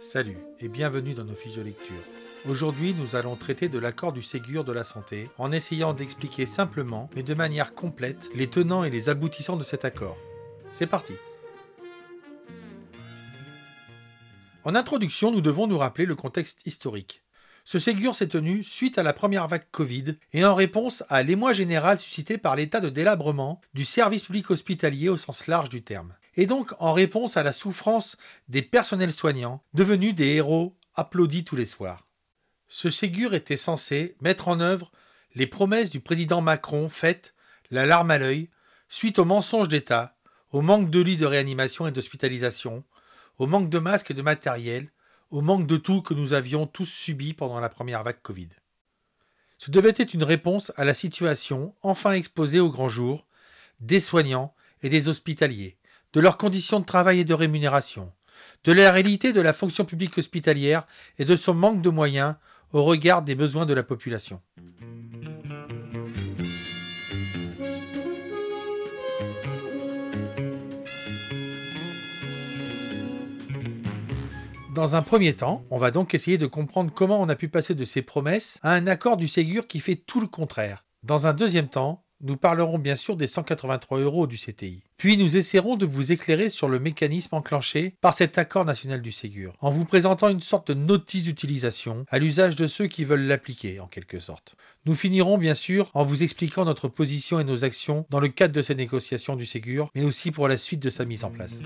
Salut et bienvenue dans nos fiches de lecture. Aujourd'hui, nous allons traiter de l'accord du Ségur de la santé en essayant d'expliquer simplement, mais de manière complète, les tenants et les aboutissants de cet accord. C'est parti En introduction, nous devons nous rappeler le contexte historique. Ce Ségur s'est tenu suite à la première vague Covid et en réponse à l'émoi général suscité par l'état de délabrement du service public hospitalier au sens large du terme et donc en réponse à la souffrance des personnels soignants, devenus des héros applaudis tous les soirs. Ce Ségur était censé mettre en œuvre les promesses du président Macron faites, la larme à l'œil, suite aux mensonges d'État, au manque de lits de réanimation et d'hospitalisation, au manque de masques et de matériel, au manque de tout que nous avions tous subi pendant la première vague Covid. Ce devait être une réponse à la situation enfin exposée au grand jour des soignants et des hospitaliers, de leurs conditions de travail et de rémunération, de la réalité de la fonction publique hospitalière et de son manque de moyens au regard des besoins de la population. Dans un premier temps, on va donc essayer de comprendre comment on a pu passer de ces promesses à un accord du Ségur qui fait tout le contraire. Dans un deuxième temps, nous parlerons bien sûr des 183 euros du CTI. Puis nous essaierons de vous éclairer sur le mécanisme enclenché par cet accord national du Ségur, en vous présentant une sorte de notice d'utilisation à l'usage de ceux qui veulent l'appliquer en quelque sorte. Nous finirons bien sûr en vous expliquant notre position et nos actions dans le cadre de ces négociations du Ségur, mais aussi pour la suite de sa mise en place.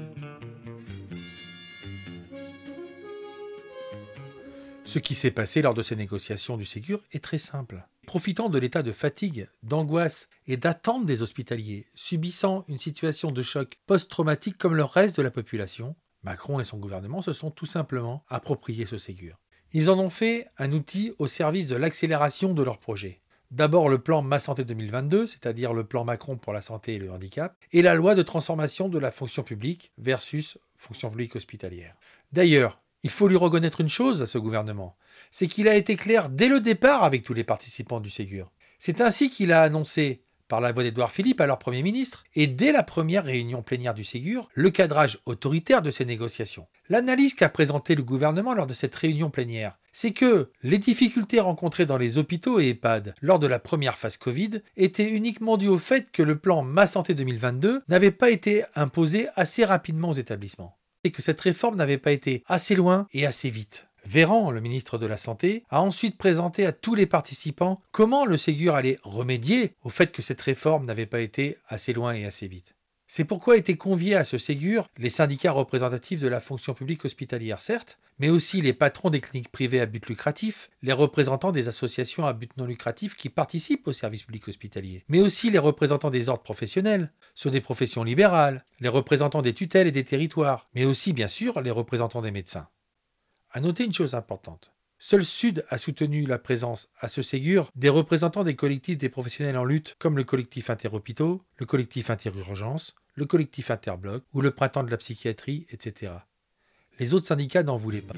Ce qui s'est passé lors de ces négociations du Ségur est très simple. Profitant de l'état de fatigue, d'angoisse et d'attente des hospitaliers, subissant une situation de choc post-traumatique comme le reste de la population, Macron et son gouvernement se sont tout simplement appropriés ce Ségur. Ils en ont fait un outil au service de l'accélération de leur projet. D'abord le plan Ma Santé 2022, c'est-à-dire le plan Macron pour la santé et le handicap, et la loi de transformation de la fonction publique versus fonction publique hospitalière. D'ailleurs, il faut lui reconnaître une chose à ce gouvernement, c'est qu'il a été clair dès le départ avec tous les participants du Ségur. C'est ainsi qu'il a annoncé, par la voix d'Édouard Philippe, alors Premier ministre, et dès la première réunion plénière du Ségur, le cadrage autoritaire de ces négociations. L'analyse qu'a présentée le gouvernement lors de cette réunion plénière, c'est que les difficultés rencontrées dans les hôpitaux et EHPAD lors de la première phase Covid étaient uniquement dues au fait que le plan Ma Santé 2022 n'avait pas été imposé assez rapidement aux établissements et que cette réforme n'avait pas été assez loin et assez vite. Véran, le ministre de la Santé, a ensuite présenté à tous les participants comment le Ségur allait remédier au fait que cette réforme n'avait pas été assez loin et assez vite. C'est pourquoi étaient conviés à ce Ségur les syndicats représentatifs de la fonction publique hospitalière, certes, mais aussi les patrons des cliniques privées à but lucratif, les représentants des associations à but non lucratif qui participent au service public hospitalier, mais aussi les représentants des ordres professionnels, ceux des professions libérales, les représentants des tutelles et des territoires, mais aussi bien sûr les représentants des médecins. À noter une chose importante. Seul Sud a soutenu la présence à ce Ségur des représentants des collectifs des professionnels en lutte comme le collectif Interhôpitaux, le collectif Interurgence, le collectif Interbloc ou le Printemps de la psychiatrie, etc. Les autres syndicats n'en voulaient pas.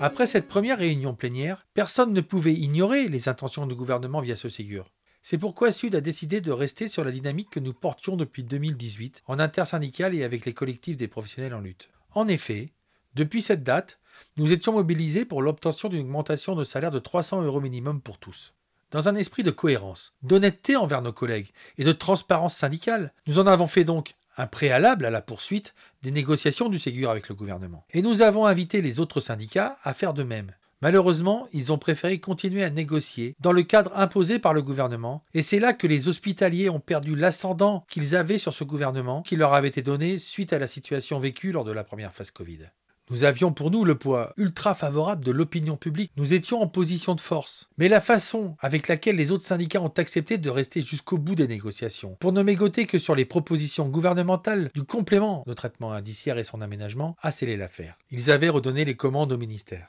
Après cette première réunion plénière, personne ne pouvait ignorer les intentions du gouvernement via ce Ségur. C'est pourquoi Sud a décidé de rester sur la dynamique que nous portions depuis 2018 en intersyndical et avec les collectifs des professionnels en lutte. En effet, depuis cette date, nous étions mobilisés pour l'obtention d'une augmentation de salaire de 300 euros minimum pour tous. Dans un esprit de cohérence, d'honnêteté envers nos collègues et de transparence syndicale, nous en avons fait donc un préalable à la poursuite des négociations du Ségur avec le gouvernement. Et nous avons invité les autres syndicats à faire de même. Malheureusement, ils ont préféré continuer à négocier dans le cadre imposé par le gouvernement, et c'est là que les hospitaliers ont perdu l'ascendant qu'ils avaient sur ce gouvernement qui leur avait été donné suite à la situation vécue lors de la première phase Covid. Nous avions pour nous le poids ultra favorable de l'opinion publique. Nous étions en position de force. Mais la façon avec laquelle les autres syndicats ont accepté de rester jusqu'au bout des négociations, pour ne mégoter que sur les propositions gouvernementales du complément de traitement indiciaire et son aménagement, a scellé l'affaire. Ils avaient redonné les commandes au ministère.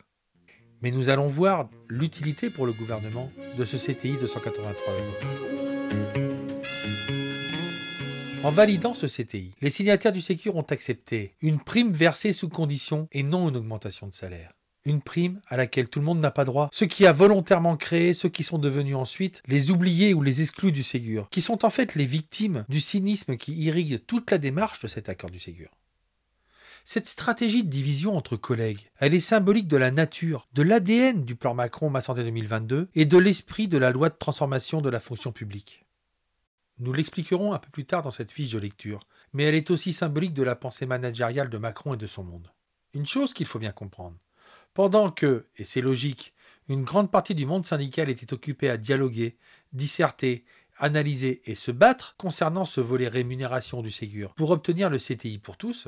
Mais nous allons voir l'utilité pour le gouvernement de ce CTI de 183 euros. En validant ce CTI, les signataires du Sécur ont accepté une prime versée sous condition et non une augmentation de salaire. Une prime à laquelle tout le monde n'a pas droit, ce qui a volontairement créé ceux qui sont devenus ensuite les oubliés ou les exclus du Ségur, qui sont en fait les victimes du cynisme qui irrigue toute la démarche de cet accord du Ségur. Cette stratégie de division entre collègues, elle est symbolique de la nature, de l'ADN du plan Macron Ma Santé 2022 et de l'esprit de la loi de transformation de la fonction publique. Nous l'expliquerons un peu plus tard dans cette fiche de lecture, mais elle est aussi symbolique de la pensée managériale de Macron et de son monde. Une chose qu'il faut bien comprendre. Pendant que, et c'est logique, une grande partie du monde syndical était occupée à dialoguer, disserter, analyser et se battre concernant ce volet rémunération du Ségur pour obtenir le CTI pour tous,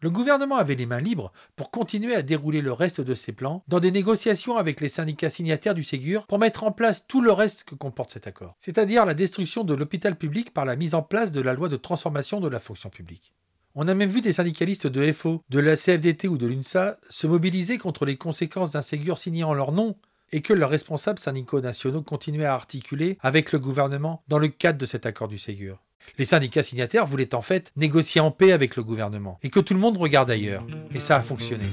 le gouvernement avait les mains libres pour continuer à dérouler le reste de ses plans dans des négociations avec les syndicats signataires du Ségur pour mettre en place tout le reste que comporte cet accord, c'est-à-dire la destruction de l'hôpital public par la mise en place de la loi de transformation de la fonction publique. On a même vu des syndicalistes de FO, de la CFDT ou de l'UNSA se mobiliser contre les conséquences d'un Ségur signé en leur nom et que leurs responsables syndicaux nationaux continuaient à articuler avec le gouvernement dans le cadre de cet accord du Ségur. Les syndicats signataires voulaient en fait négocier en paix avec le gouvernement et que tout le monde regarde ailleurs. Et ça a fonctionné.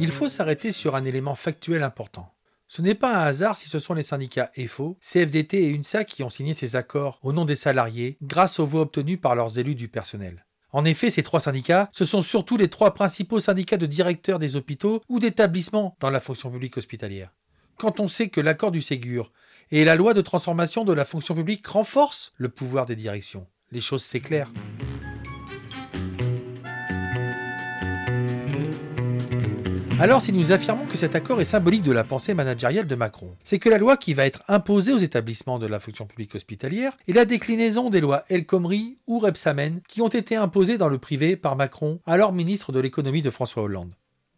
Il faut s'arrêter sur un élément factuel important. Ce n'est pas un hasard si ce sont les syndicats EFO, CFDT et UNSA qui ont signé ces accords au nom des salariés grâce aux voix obtenues par leurs élus du personnel. En effet, ces trois syndicats, ce sont surtout les trois principaux syndicats de directeurs des hôpitaux ou d'établissements dans la fonction publique hospitalière. Quand on sait que l'accord du Ségur et la loi de transformation de la fonction publique renforcent le pouvoir des directions, les choses s'éclairent. Alors si nous affirmons que cet accord est symbolique de la pensée managériale de Macron, c'est que la loi qui va être imposée aux établissements de la fonction publique hospitalière est la déclinaison des lois El Khomri ou Rebsamen qui ont été imposées dans le privé par Macron, alors ministre de l'économie de François Hollande.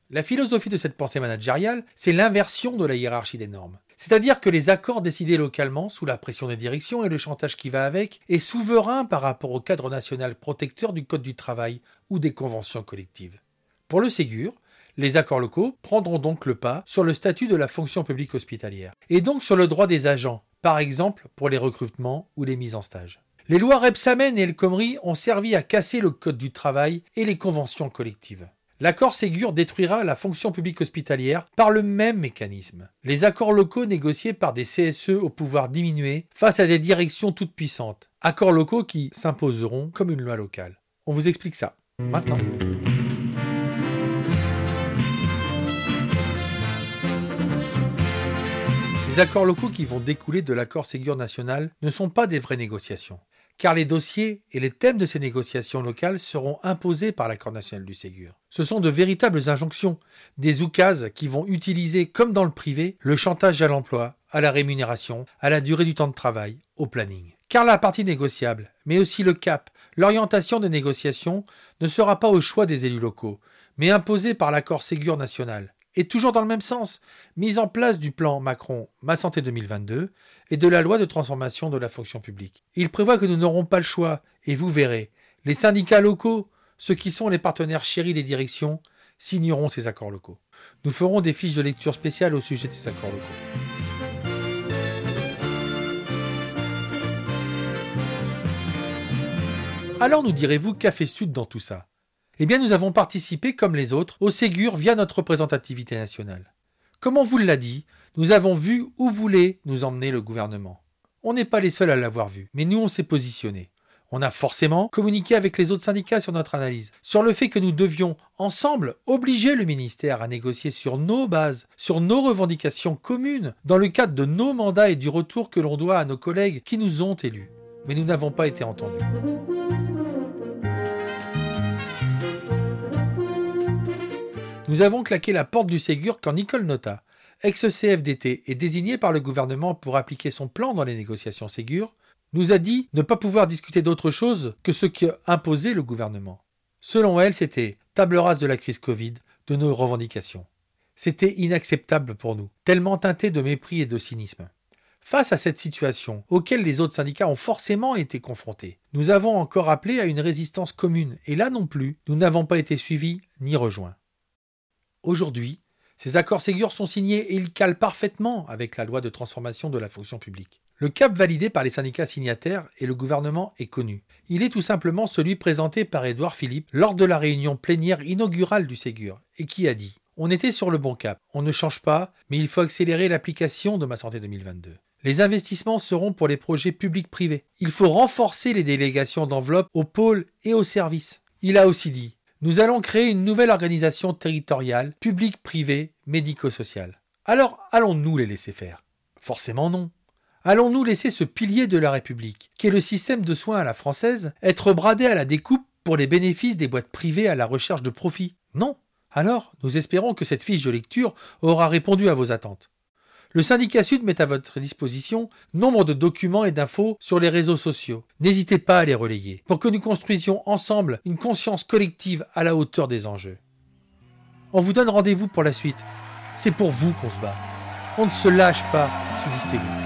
La philosophie de cette pensée managériale, c'est l'inversion de la hiérarchie des normes. C'est-à-dire que les accords décidés localement, sous la pression des directions et le chantage qui va avec, est souverain par rapport au cadre national protecteur du Code du travail ou des conventions collectives. Pour le Ségur, les accords locaux prendront donc le pas sur le statut de la fonction publique hospitalière, et donc sur le droit des agents, par exemple pour les recrutements ou les mises en stage. Les lois Repsamen et El Khomri ont servi à casser le Code du travail et les conventions collectives. L'accord Ségur détruira la fonction publique hospitalière par le même mécanisme. Les accords locaux négociés par des CSE au pouvoir diminué face à des directions toutes puissantes. Accords locaux qui s'imposeront comme une loi locale. On vous explique ça maintenant. Les accords locaux qui vont découler de l'accord Ségur national ne sont pas des vraies négociations, car les dossiers et les thèmes de ces négociations locales seront imposés par l'accord national du Ségur. Ce sont de véritables injonctions, des oukases qui vont utiliser, comme dans le privé, le chantage à l'emploi, à la rémunération, à la durée du temps de travail, au planning. Car la partie négociable, mais aussi le cap, l'orientation des négociations, ne sera pas au choix des élus locaux, mais imposée par l'accord Ségur national, et toujours dans le même sens, mise en place du plan Macron Ma Santé 2022 et de la loi de transformation de la fonction publique. Il prévoit que nous n'aurons pas le choix, et vous verrez, les syndicats locaux, ceux qui sont les partenaires chéris des directions, signeront ces accords locaux. Nous ferons des fiches de lecture spéciales au sujet de ces accords locaux. Alors nous direz-vous qu'a fait Sud dans tout ça? Eh bien, nous avons participé, comme les autres, au Ségur via notre représentativité nationale. Comme on vous l'a dit, nous avons vu où voulait nous emmener le gouvernement. On n'est pas les seuls à l'avoir vu, mais nous on s'est positionnés. On a forcément communiqué avec les autres syndicats sur notre analyse, sur le fait que nous devions, ensemble, obliger le ministère à négocier sur nos bases, sur nos revendications communes, dans le cadre de nos mandats et du retour que l'on doit à nos collègues qui nous ont élus. Mais nous n'avons pas été entendus. Nous avons claqué la porte du Ségur quand Nicole Nota, ex-CFDT et désignée par le gouvernement pour appliquer son plan dans les négociations Ségur, nous a dit ne pas pouvoir discuter d'autre chose que ce qu'a imposé le gouvernement. Selon elle, c'était table rase de la crise Covid, de nos revendications. C'était inacceptable pour nous, tellement teinté de mépris et de cynisme. Face à cette situation, auquel les autres syndicats ont forcément été confrontés, nous avons encore appelé à une résistance commune, et là non plus, nous n'avons pas été suivis ni rejoints. Aujourd'hui, ces accords Ségur sont signés et ils calent parfaitement avec la loi de transformation de la fonction publique. Le cap validé par les syndicats signataires et le gouvernement est connu. Il est tout simplement celui présenté par Édouard Philippe lors de la réunion plénière inaugurale du Ségur, et qui a dit On était sur le bon cap, on ne change pas, mais il faut accélérer l'application de ma santé 2022. Les investissements seront pour les projets publics-privés. Il faut renforcer les délégations d'enveloppe aux pôles et aux services. Il a aussi dit Nous allons créer une nouvelle organisation territoriale, publique-privée, médico-sociale. Alors allons-nous les laisser faire? Forcément non. Allons-nous laisser ce pilier de la République, qui est le système de soins à la française, être bradé à la découpe pour les bénéfices des boîtes privées à la recherche de profit Non. Alors, nous espérons que cette fiche de lecture aura répondu à vos attentes. Le syndicat Sud met à votre disposition nombre de documents et d'infos sur les réseaux sociaux. N'hésitez pas à les relayer pour que nous construisions ensemble une conscience collective à la hauteur des enjeux. On vous donne rendez-vous pour la suite. C'est pour vous qu'on se bat. On ne se lâche pas, subsistez-vous.